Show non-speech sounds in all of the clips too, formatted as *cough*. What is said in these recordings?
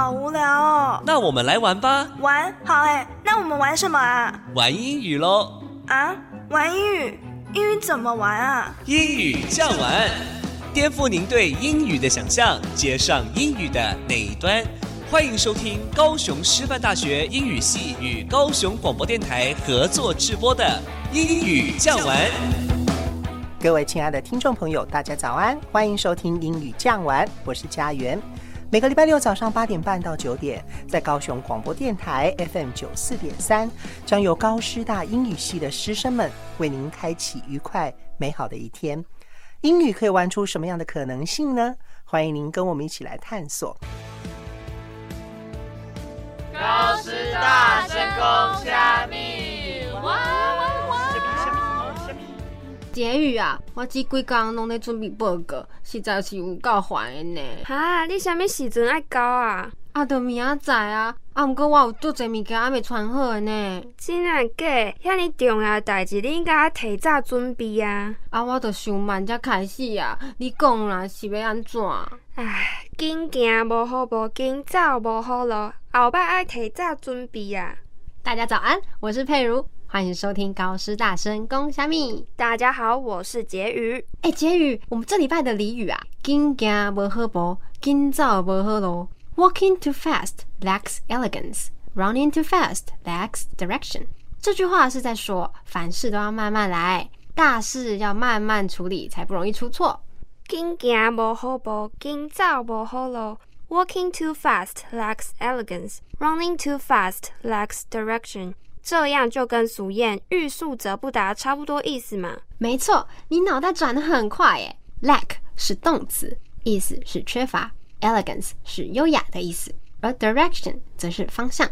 好无聊哦。那我们来玩吧。玩好哎，那我们玩什么啊？玩英语喽。啊，玩英语？英语怎么玩啊？英语酱玩，颠覆您对英语的想象，接上英语的那一端。欢迎收听高雄师范大学英语系与高雄广播电台合作直播的英语酱玩。各位亲爱的听众朋友，大家早安，欢迎收听英语酱玩，我是佳媛。每个礼拜六早上八点半到九点，在高雄广播电台 FM 九四点三，将由高师大英语系的师生们为您开启愉快美好的一天。英语可以玩出什么样的可能性呢？欢迎您跟我们一起来探索。高师大深宫下结语啊，我这几工拢在准备报告，实在是有够烦的呢。哈，你啥物时阵爱交啊？啊，着明仔载啊，啊，毋过我有足侪物件还没穿好的呢。真啊假？遐尼重要的代志，你应该爱提早准备啊。啊，我着想慢才开始啊。你讲啦，是要安怎？唉，紧行无好无紧走无好路，后摆爱提早准备啊。大家早安，我是佩如，欢迎收听高师大声公虾米。大家好，我是婕妤。哎，婕妤，我们这礼拜的俚语啊，紧行无好步，紧走无好路。Walking too fast lacks elegance. Running too fast lacks direction. 这句话是在说，凡事都要慢慢来，大事要慢慢处理，才不容易出错。紧行无好步，紧走无好路。Walking too fast lacks elegance. Running too fast lacks direction. 这样就跟俗谚“欲速则不达”差不多意思嘛？没错，你脑袋转得很快耶。Lack 是动词，意思是缺乏。Elegance 是优雅的意思，而 direction 则是方向。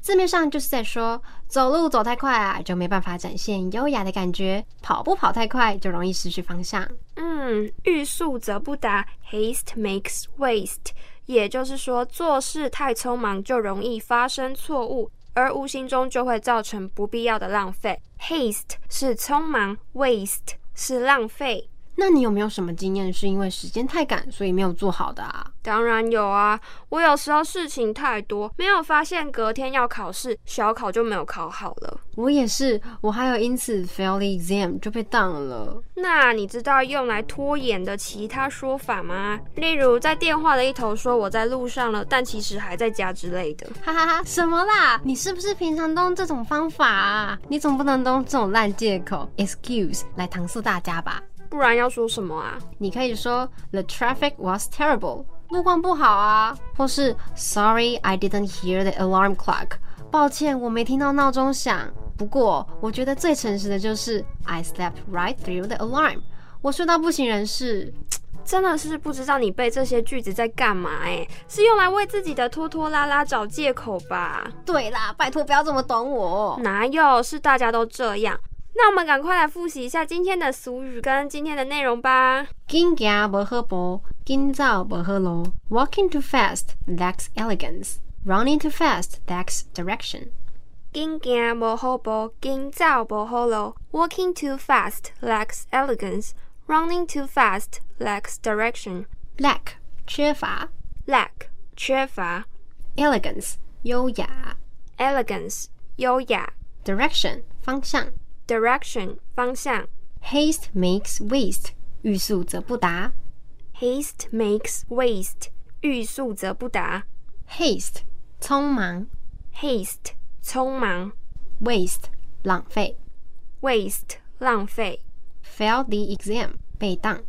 字面上就是在说，走路走太快啊，就没办法展现优雅的感觉；跑步跑太快，就容易失去方向。嗯，欲速则不达，haste makes waste，也就是说，做事太匆忙就容易发生错误，而无形中就会造成不必要的浪费。Haste 是匆忙，waste 是浪费。那你有没有什么经验是因为时间太赶，所以没有做好的啊？当然有啊，我有时候事情太多，没有发现隔天要考试，小考就没有考好了。我也是，我还有因此 fail the exam 就被当了。那你知道用来拖延的其他说法吗？例如在电话的一头说我在路上了，但其实还在家之类的。哈哈哈，什么啦？你是不是平常都用这种方法啊？你总不能用这种烂借口 excuse 来搪塞大家吧？不然要说什么啊？你可以说 The traffic was terrible，路况不好啊，或是 Sorry I didn't hear the alarm clock，抱歉我没听到闹钟响。不过我觉得最诚实的就是 I slept right through the alarm，我睡到不省人事。*tsk* 真的是不知道你背这些句子在干嘛？哎，是用来为自己的拖拖拉拉找借口吧？对啦，拜托不要这么懂我。哪有？是大家都这样。那我们赶快来复习一下今天的俗语跟今天的内容吧。紧行无好步，紧走无好路。Walking too fast lacks elegance. Running too fast lacks direction. 紧行无好步，紧走无好路。Walking too fast lacks elegance. Running too fast lacks direction. Lack 缺乏，lack 缺乏，elegance 优雅，elegance 优雅，direction 方向。direction 方向。Haste makes waste，欲速则不达。Haste makes waste，欲速则不达。Haste 匆忙，haste 匆忙。Waste 浪费，waste 浪费。Fail the exam 被当，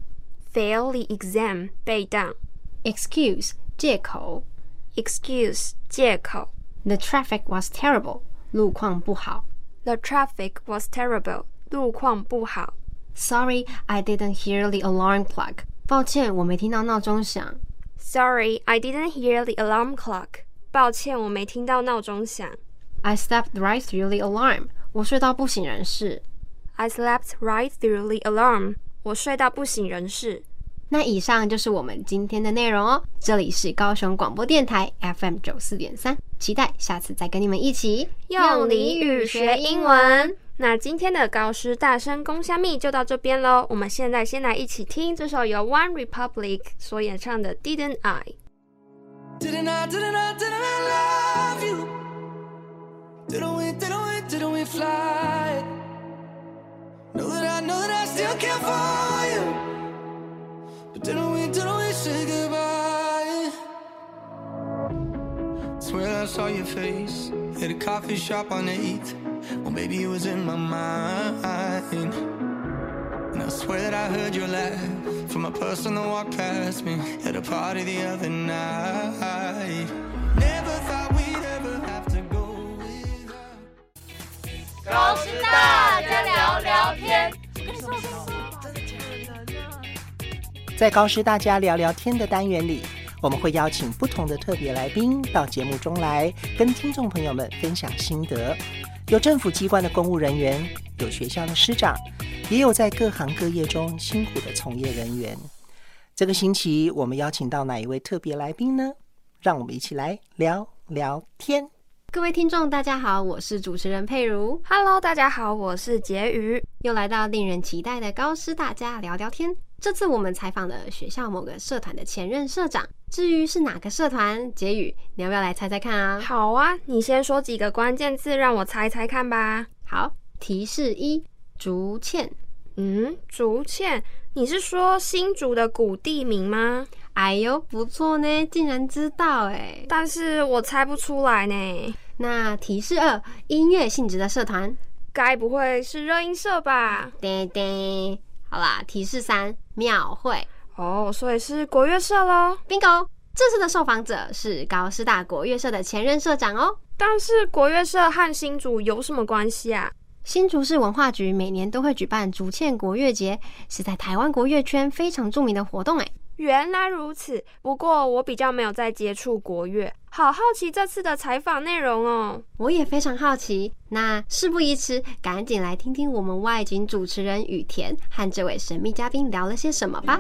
fail the exam 被当。Excuse 借口，excuse 借口。The traffic was terrible，路况不好。 The traffic was terrible. 路况不好。Sorry, I didn't hear the alarm clock. 抱歉，我没听到闹钟响。Sorry, I didn't hear the alarm clock. 抱歉，我没听到闹钟响。I slept right through the alarm. 我睡到不省人事。I slept right through the alarm. 我睡到不省人事。那以上就是我们今天的内容哦。这里是高雄广播电台 FM 九四点三，期待下次再跟你们一起用俚语学英文。那今天的高师大声公虾米就到这边喽。我们现在先来一起听这首由 One Republic 所演唱的《Didn't I》。Didn't I, didn't I, didn't I love you? Didn't we, didn't we, didn't we fly? Know that I, know that I still care for you. But didn't we, didn't we say goodbye? I saw your face at a coffee shop on 8th. Well, maybe it was in my mind. And I swear that I heard your laugh from a person that walked past me at a party the other night. Never thought we'd ever have to go without. 高师大家聊聊天。在高师大家聊聊天的单元里，我们会邀请不同的特别来宾到节目中来，跟听众朋友们分享心得。有政府机关的公务人员，有学校的师长，也有在各行各业中辛苦的从业人员。这个星期我们邀请到哪一位特别来宾呢？让我们一起来聊聊天。各位听众，大家好，我是主持人佩如，Hello，大家好，我是婕妤。又来到令人期待的高师大家聊聊天。这次我们采访了学校某个社团的前任社长，至于是哪个社团，婕妤，你要不要来猜猜看啊？好啊，你先说几个关键字让我猜猜看吧。好，提示一：竹堑。嗯，竹堑，你是说新竹的古地名吗？哎呦，不错呢，竟然知道哎。但是我猜不出来呢。那提示二：音乐性质的社团。该不会是热音社吧？叮叮，好啦，提示三：庙会。哦，所以是国乐社喽。bingo，这次的受访者是高师大国乐社的前任社长哦。但是国乐社和新竹有什么关系啊？新竹市文化局每年都会举办竹堑国乐节，是在台湾国乐圈非常著名的活动。哎，原来如此。不过我比较没有在接触国乐，好好奇这次的采访内容哦。我也非常好奇。那事不宜迟，赶紧来听听我们外景主持人雨田和这位神秘嘉宾聊了些什么吧。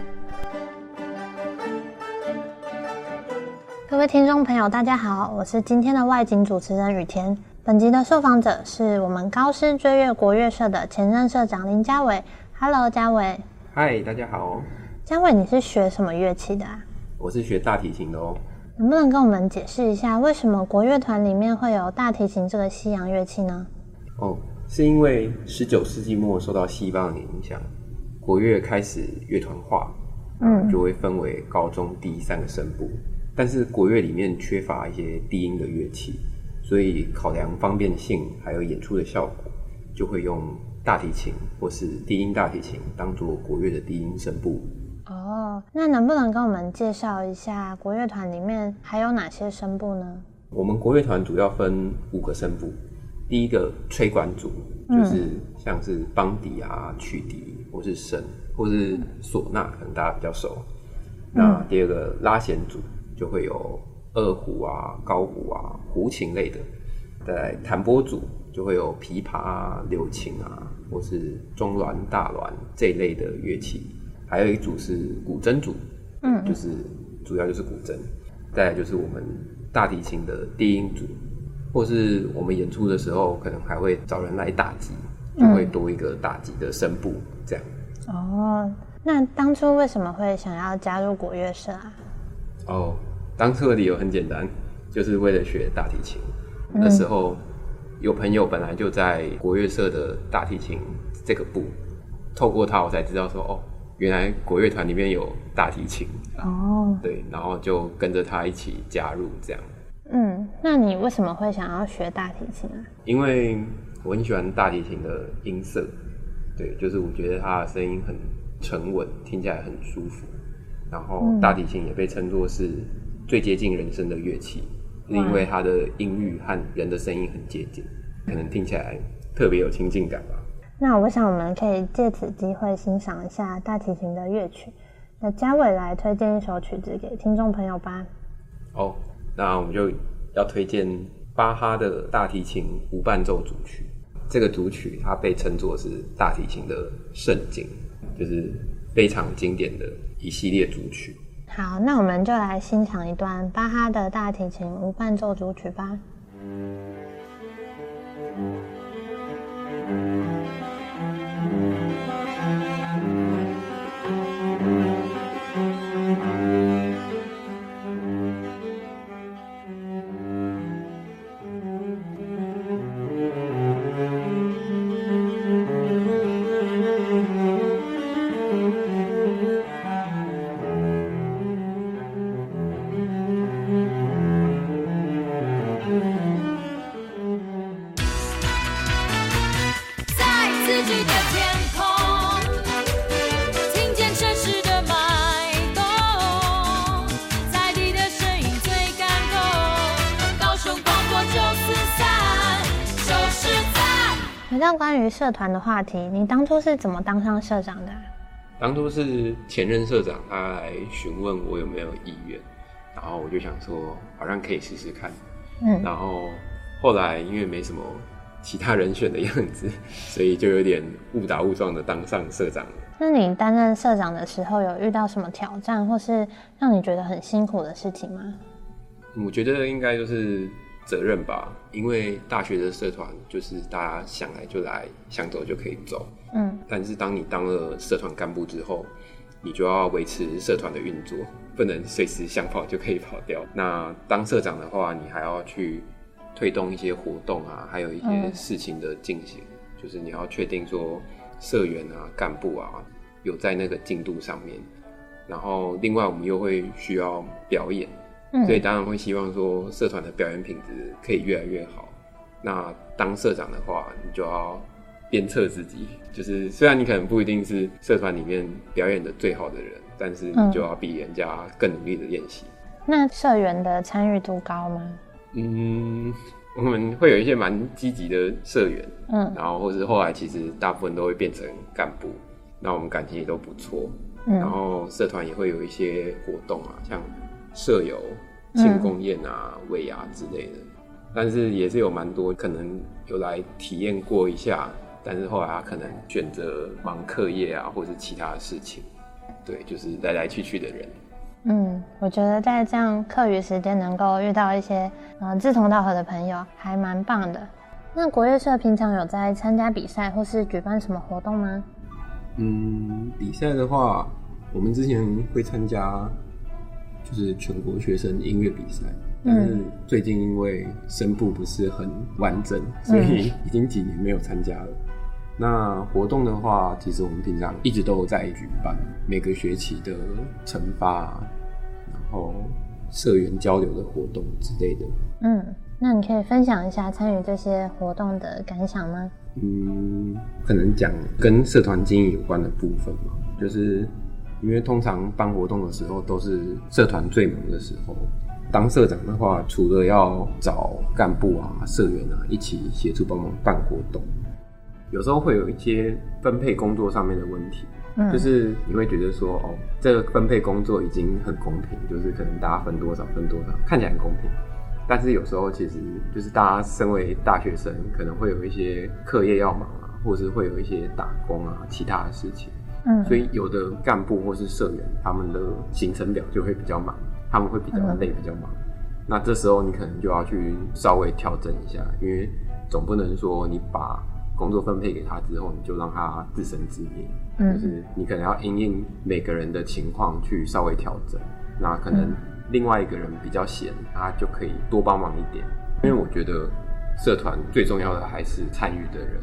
各位听众朋友，大家好，我是今天的外景主持人雨田。本集的受访者是我们高师追乐国乐社的前任社长林家伟。Hello，家伟。嗨，大家好，家伟，你是学什么乐器的啊？我是学大提琴的哦。能不能跟我们解释一下，为什么国乐团里面会有大提琴这个西洋乐器呢？哦，是因为十九世纪末受到西方的影响，国乐开始乐团化，嗯就会分为高中低三个声部。但是国乐里面缺乏一些低音的乐器，所以考量方便性还有演出的效果，就会用大提琴或是低音大提琴当做国乐的低音声部。哦，那能不能跟我们介绍一下国乐团里面还有哪些声部呢？我们国乐团主要分五个声部，第一个吹管组就是像是邦笛啊、曲笛，或是笙，或是唢呐，可能大家比较熟。那第二个拉弦组就会有二胡啊、高胡啊、胡琴类的。再来弹拨组就会有琵琶啊、柳琴啊，或是中阮、大阮这一类的乐器。还有一组是古筝组，嗯就是主要就是古筝。再来就是我们大提琴的低音组，或是我们演出的时候，可能还会找人来打击，就会多一个打击的声部，这样。哦，那当初为什么会想要加入国乐社啊？哦，当初的理由很简单，就是为了学大提琴。那时候有朋友本来就在国乐社的大提琴这个部，透过他我才知道说，哦，原来国乐团里面有大提琴，哦，对，然后就跟着他一起加入这样。嗯，那你为什么会想要学大提琴啊？因为我很喜欢大提琴的音色，对，就是我觉得它的声音很沉稳，听起来很舒服。然后大提琴也被称作是最接近人声的乐器，是因为它的音域和人的声音很接近，可能听起来特别有亲近感吧。那我想我们可以借此机会欣赏一下大提琴的乐曲。那嘉伟来推荐一首曲子给听众朋友吧。哦，那我们就要推荐巴哈的大提琴无伴奏组曲。这个组曲它被称作是大提琴的圣经，就是非常经典的一系列组曲。好，那我们就来欣赏一段巴哈的大提琴无伴奏组曲吧。于社团的话题，你当初是怎么当上社长的？当初是前任社长他来询问我有没有意愿，然后我就想说好像可以试试看。嗯，然后后来因为没什么其他人选的样子，*laughs* 所以就有点误打误撞的当上社长了。那你担任社长的时候，有遇到什么挑战，或是让你觉得很辛苦的事情吗？我觉得应该就是责任吧，因为大学的社团就是大家想来就来，想走就可以走。嗯，但是当你当了社团干部之后，你就要维持社团的运作，不能随时想跑就可以跑掉。那当社长的话，你还要去推动一些活动啊，还有一些事情的进行，就是你要确定说社员啊、干部啊有在那个进度上面。然后另外我们又会需要表演，所以当然会希望说社团的表演品质可以越来越好。那当社长的话，你就要。鞭策自己，就是虽然你可能不一定是社团里面表演的最好的人，但是你就要比人家更努力的练习。那社员的参与度高吗？嗯，我们会有一些蛮积极的社员，嗯，然后或是后来其实大部分都会变成干部，那我们感情也都不错。嗯，然后社团也会有一些活动啊，像社友庆功宴啊、尾牙之类的，但是也是有蛮多可能有来体验过一下。但是后来他可能选择忙课业啊，或者是其他的事情，对，就是来来去去的人。嗯，我觉得在这样课余时间能够遇到一些呃志同道合的朋友，还蛮棒的。那国乐社平常有在参加比赛或是举办什么活动吗？嗯，比赛的话，我们之前会参加，就是全国学生音乐比赛。但是最近因为声部不是很完整，所以已经几年没有参加了。那活动的话，其实我们平常一直都有在举办每个学期的惩罚，然后社员交流的活动之类的。嗯，那你可以分享一下参与这些活动的感想吗？嗯，可能讲跟社团经营有关的部分嘛，就是因为通常办活动的时候都是社团最忙的时候。当社长的话，除了要找干部啊、社员啊一起协助帮忙办活动，有时候会有一些分配工作上面的问题。嗯，就是你会觉得说，哦，这个分配工作已经很公平，就是可能大家分多少分多少，看起来很公平。但是有时候其实就是大家身为大学生，可能会有一些课业要忙啊，或者是会有一些打工啊、其他的事情。嗯，所以有的干部或是社员，他们的行程表就会比较忙。他们会比较累，比较忙，那这时候你可能就要去稍微调整一下，因为总不能说你把工作分配给他之后，你就让他自生自灭。嗯，就是你可能要因应每个人的情况去稍微调整。那可能另外一个人比较闲，他就可以多帮忙一点。因为我觉得社团最重要的还是参与的人，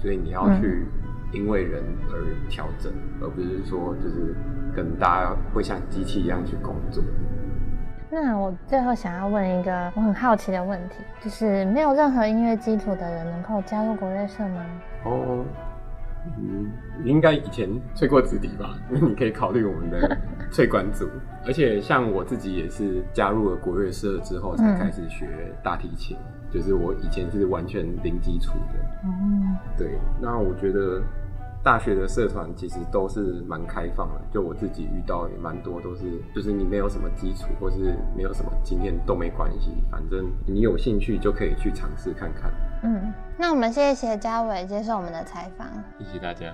所以你要去因为人而调整，而不是说就是跟大家会像机器一样去工作。那我最后想要问一个我很好奇的问题，就是没有任何音乐基础的人能够加入国乐社吗？哦，嗯，应该以前吹过子笛吧？那 *laughs* 你可以考虑我们的吹管组。而且像我自己也是加入了国乐社之后才开始学大提琴，就是我以前是完全零基础的。哦，对，那我觉得。大学的社团其实都是蛮开放的，就我自己遇到也蛮多，都是就是你没有什么基础或是没有什么经验都没关系，反正你有兴趣就可以去尝试看看。嗯，那我们谢谢嘉伟接受我们的采访，谢谢大家。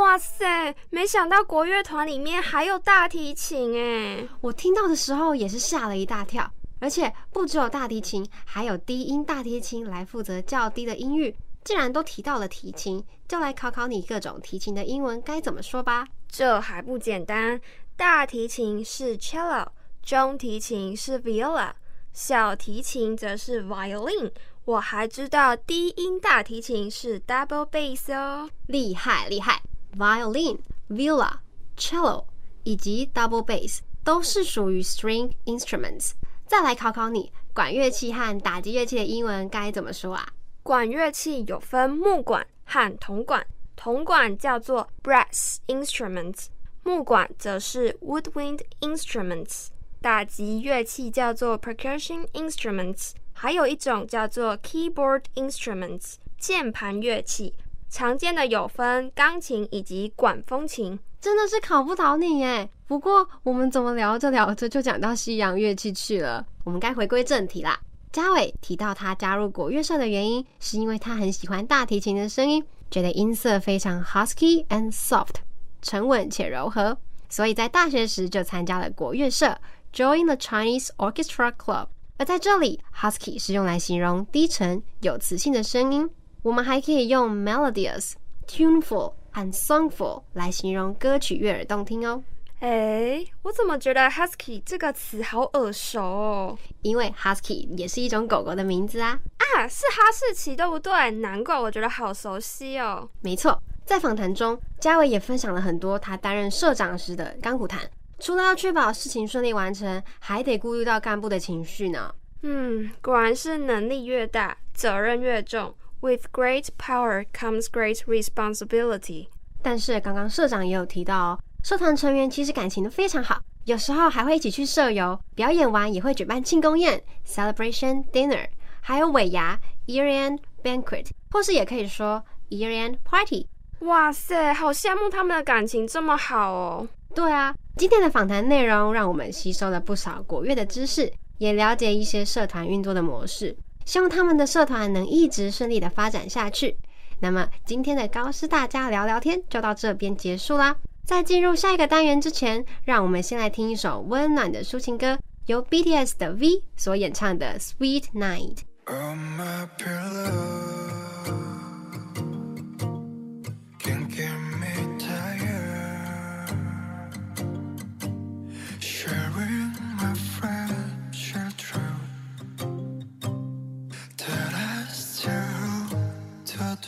哇塞！没想到国乐团里面还有大提琴哎！我听到的时候也是吓了一大跳。而且不只有大提琴，还有低音大提琴来负责较低的音域。既然都提到了提琴，就来考考你各种提琴的英文该怎么说吧。这还不简单？大提琴是 cello，中提琴是 viola，小提琴则是 violin。我还知道低音大提琴是 double bass 哦，厉害厉害！Violin, viola, cello 以及 double bass 都是属于 string instruments。再来考考你，管乐器和打击乐器的英文该怎么说啊？管乐器有分木管和铜管，铜管叫做 brass instruments，木管则是 woodwind instruments。打击乐器叫做 percussion instruments，还有一种叫做 keyboard instruments，键盘乐器。常见的有分钢琴以及管风琴。真的是考不倒你耶！不过我们怎么聊着聊着就讲到西洋乐器去了？我们该回归正题啦。嘉伟提到他加入国乐社的原因，是因为他很喜欢大提琴的声音，觉得音色非常 husky and soft，沉稳且柔和，所以在大学时就参加了国乐社，join the Chinese Orchestra Club。而在这里，husky 是用来形容低沉有磁性的声音，我们还可以用 melodious、tuneful。和 songful 来形容歌曲悦耳动听哦。哎，我怎么觉得 husky 这个词好耳熟哦？因为 husky 也是一种狗狗的名字啊。啊，是哈士奇对不对？难怪我觉得好熟悉哦。没错，在访谈中，嘉伟也分享了很多他担任社长时的甘苦谈。除了要确保事情顺利完成，还得顾虑到干部的情绪呢。嗯，果然是能力越大，责任越重。With great power comes great responsibility。但是刚刚社长也有提到哦，社团成员其实感情都非常好，有时候还会一起去社游，表演完也会举办庆功宴 （celebration dinner），还有尾牙 （year-end banquet），或是也可以说 year-end party。哇塞，好羡慕他们的感情这么好哦！对啊，今天的访谈内容让我们吸收了不少国乐的知识，也了解一些社团运作的模式。希望他们的社团能一直顺利的发展下去。那么今天的高师大家聊聊天就到这边结束啦。在进入下一个单元之前，让我们先来听一首温暖的抒情歌，由 BTS 的 V 所演唱的《Sweet Night》。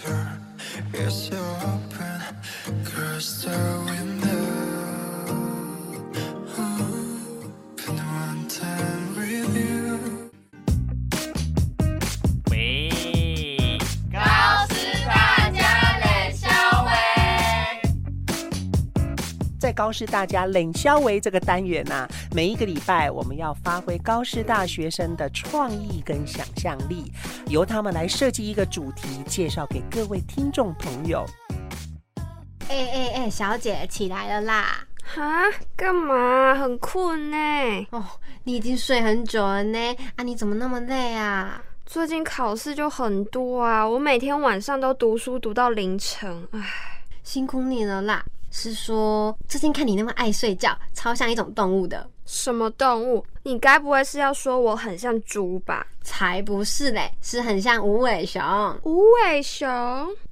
It's so open curse the window. 高师大家冷消维这个单元呐，每一个礼拜我们要发挥高师大学生的创意跟想象力，由他们来设计一个主题，介绍给各位听众朋友。哎哎哎，小姐起来了啦！哈？干嘛？很困呢。哦，你已经睡很久了呢。啊，你怎么那么累啊？最近考试就很多啊，我每天晚上都读书读到凌晨。唉，辛苦你了啦。是说最近看你那么爱睡觉，超像一种动物的。什么动物？你该不会是要说我很像猪吧？才不是嘞，是很像无尾熊。无尾熊？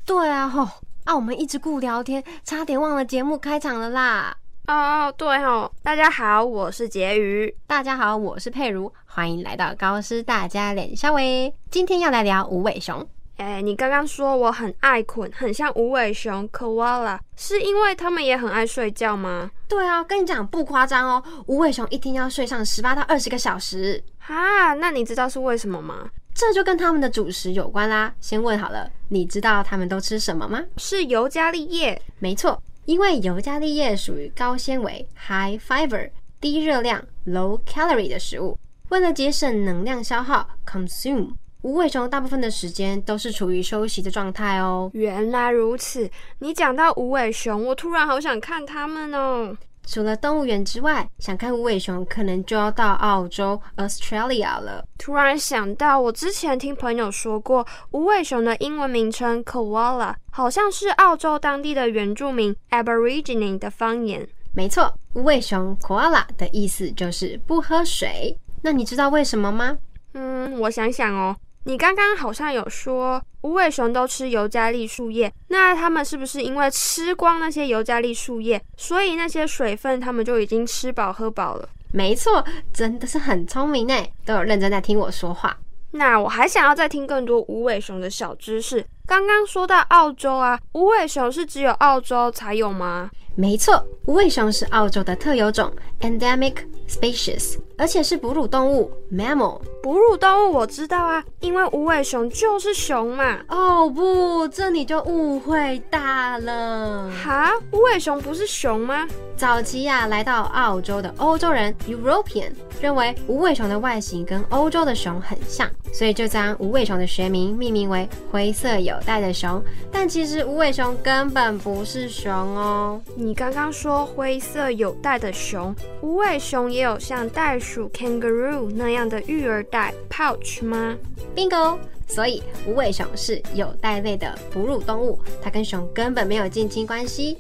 对啊吼！啊，我们一直顾聊天，差点忘了节目开场了啦。哦，对吼！大家好，我是婕妤。大家好，我是佩如。欢迎来到高师大家脸笑微。今天要来聊无尾熊。哎，你刚刚说我很爱困，很像无尾熊 koala，是因为他们也很爱睡觉吗？对啊，跟你讲不夸张哦，无尾熊一天要睡上十八到二十个小时。哈，那你知道是为什么吗？这就跟他们的主食有关啦。先问好了，你知道他们都吃什么吗？是尤加利叶。没错，因为尤加利叶属于高纤维 （high fiber）、低热量 （low calorie） 的食物。为了节省能量消耗 （consume）。无尾熊大部分的时间都是处于休息的状态哦。原来如此，你讲到无尾熊，我突然好想看它们哦。除了动物园之外，想看无尾熊可能就要到澳洲 Australia 了。突然想到，我之前听朋友说过，无尾熊的英文名称 Koala 好像是澳洲当地的原住民 Aborigine 的方言。没错，无尾熊 Koala 的意思就是不喝水。那你知道为什么吗？嗯，我想想哦。你刚刚好像有说无尾熊都吃尤加利树叶，那它们是不是因为吃光那些尤加利树叶，所以那些水分它们就已经吃饱喝饱了？没错，真的是很聪明呢，都有认真在听我说话。那我还想要再听更多无尾熊的小知识。刚刚说到澳洲啊，无尾熊是只有澳洲才有吗？没错，无尾熊是澳洲的特有种 （endemic species），而且是哺乳动物 （mammal）。哺乳动物我知道啊，因为无尾熊就是熊嘛。哦不，这你就误会大了。哈，无尾熊不是熊吗？早期呀，来到澳洲的欧洲人 （European） 认为无尾熊的外形跟欧洲的熊很像，所以就将无尾熊的学名命名为灰色有袋的熊。但其实无尾熊根本不是熊哦。你刚刚说灰色有袋的熊，无尾熊也有像袋鼠 （kangaroo） 那样的育儿袋 （pouch） 吗？Bingo！所以无尾熊是有袋类的哺乳动物，它跟熊根本没有近亲关系。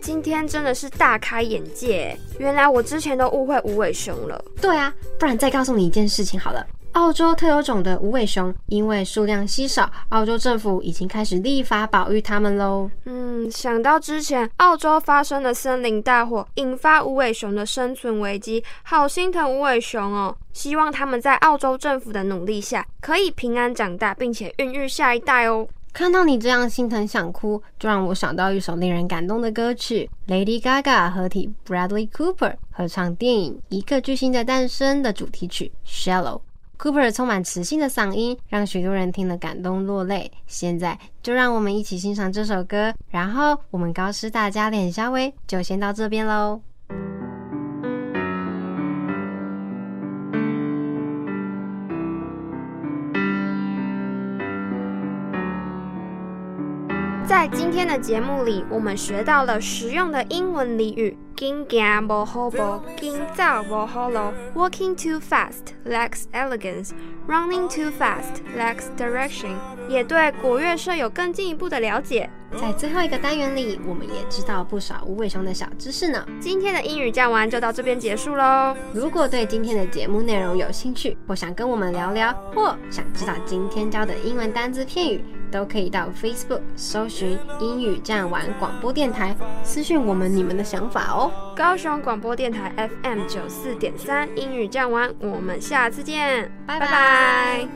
今天真的是大开眼界，原来我之前都误会无尾熊了。对啊，不然再告诉你一件事情好了。澳洲特有种的无尾熊，因为数量稀少，澳洲政府已经开始立法保育它们喽。嗯，想到之前澳洲发生的森林大火，引发无尾熊的生存危机，好心疼无尾熊哦。希望他们在澳洲政府的努力下，可以平安长大，并且孕育下一代哦。看到你这样心疼想哭，就让我想到一首令人感动的歌曲，Lady Gaga 合体 Bradley Cooper 合唱电影《一个巨星的诞生》的主题曲《Shallow》。Cooper 充满磁性的嗓音，让许多人听了感动落泪。现在就让我们一起欣赏这首歌，然后我们高师大家脸稍微就先到这边喽。在今天的节目里，我们学到了实用的英文俚语。紧行无好步，紧走无好路。Walking too fast lacks elegance, running too fast lacks direction。也对国乐社有更进一步的了解。在最后一个单元里，我们也知道不少无尾熊的小知识呢。今天的英语讲完就到这边结束喽。如果对今天的节目内容有兴趣，或想跟我们聊聊，或想知道今天教的英文单字片语，都可以到 Facebook 搜寻“英语讲完广播电台”，私讯我们你们的想法哦。高雄广播电台 FM 九四点三，英语讲完，我们下次见，拜拜。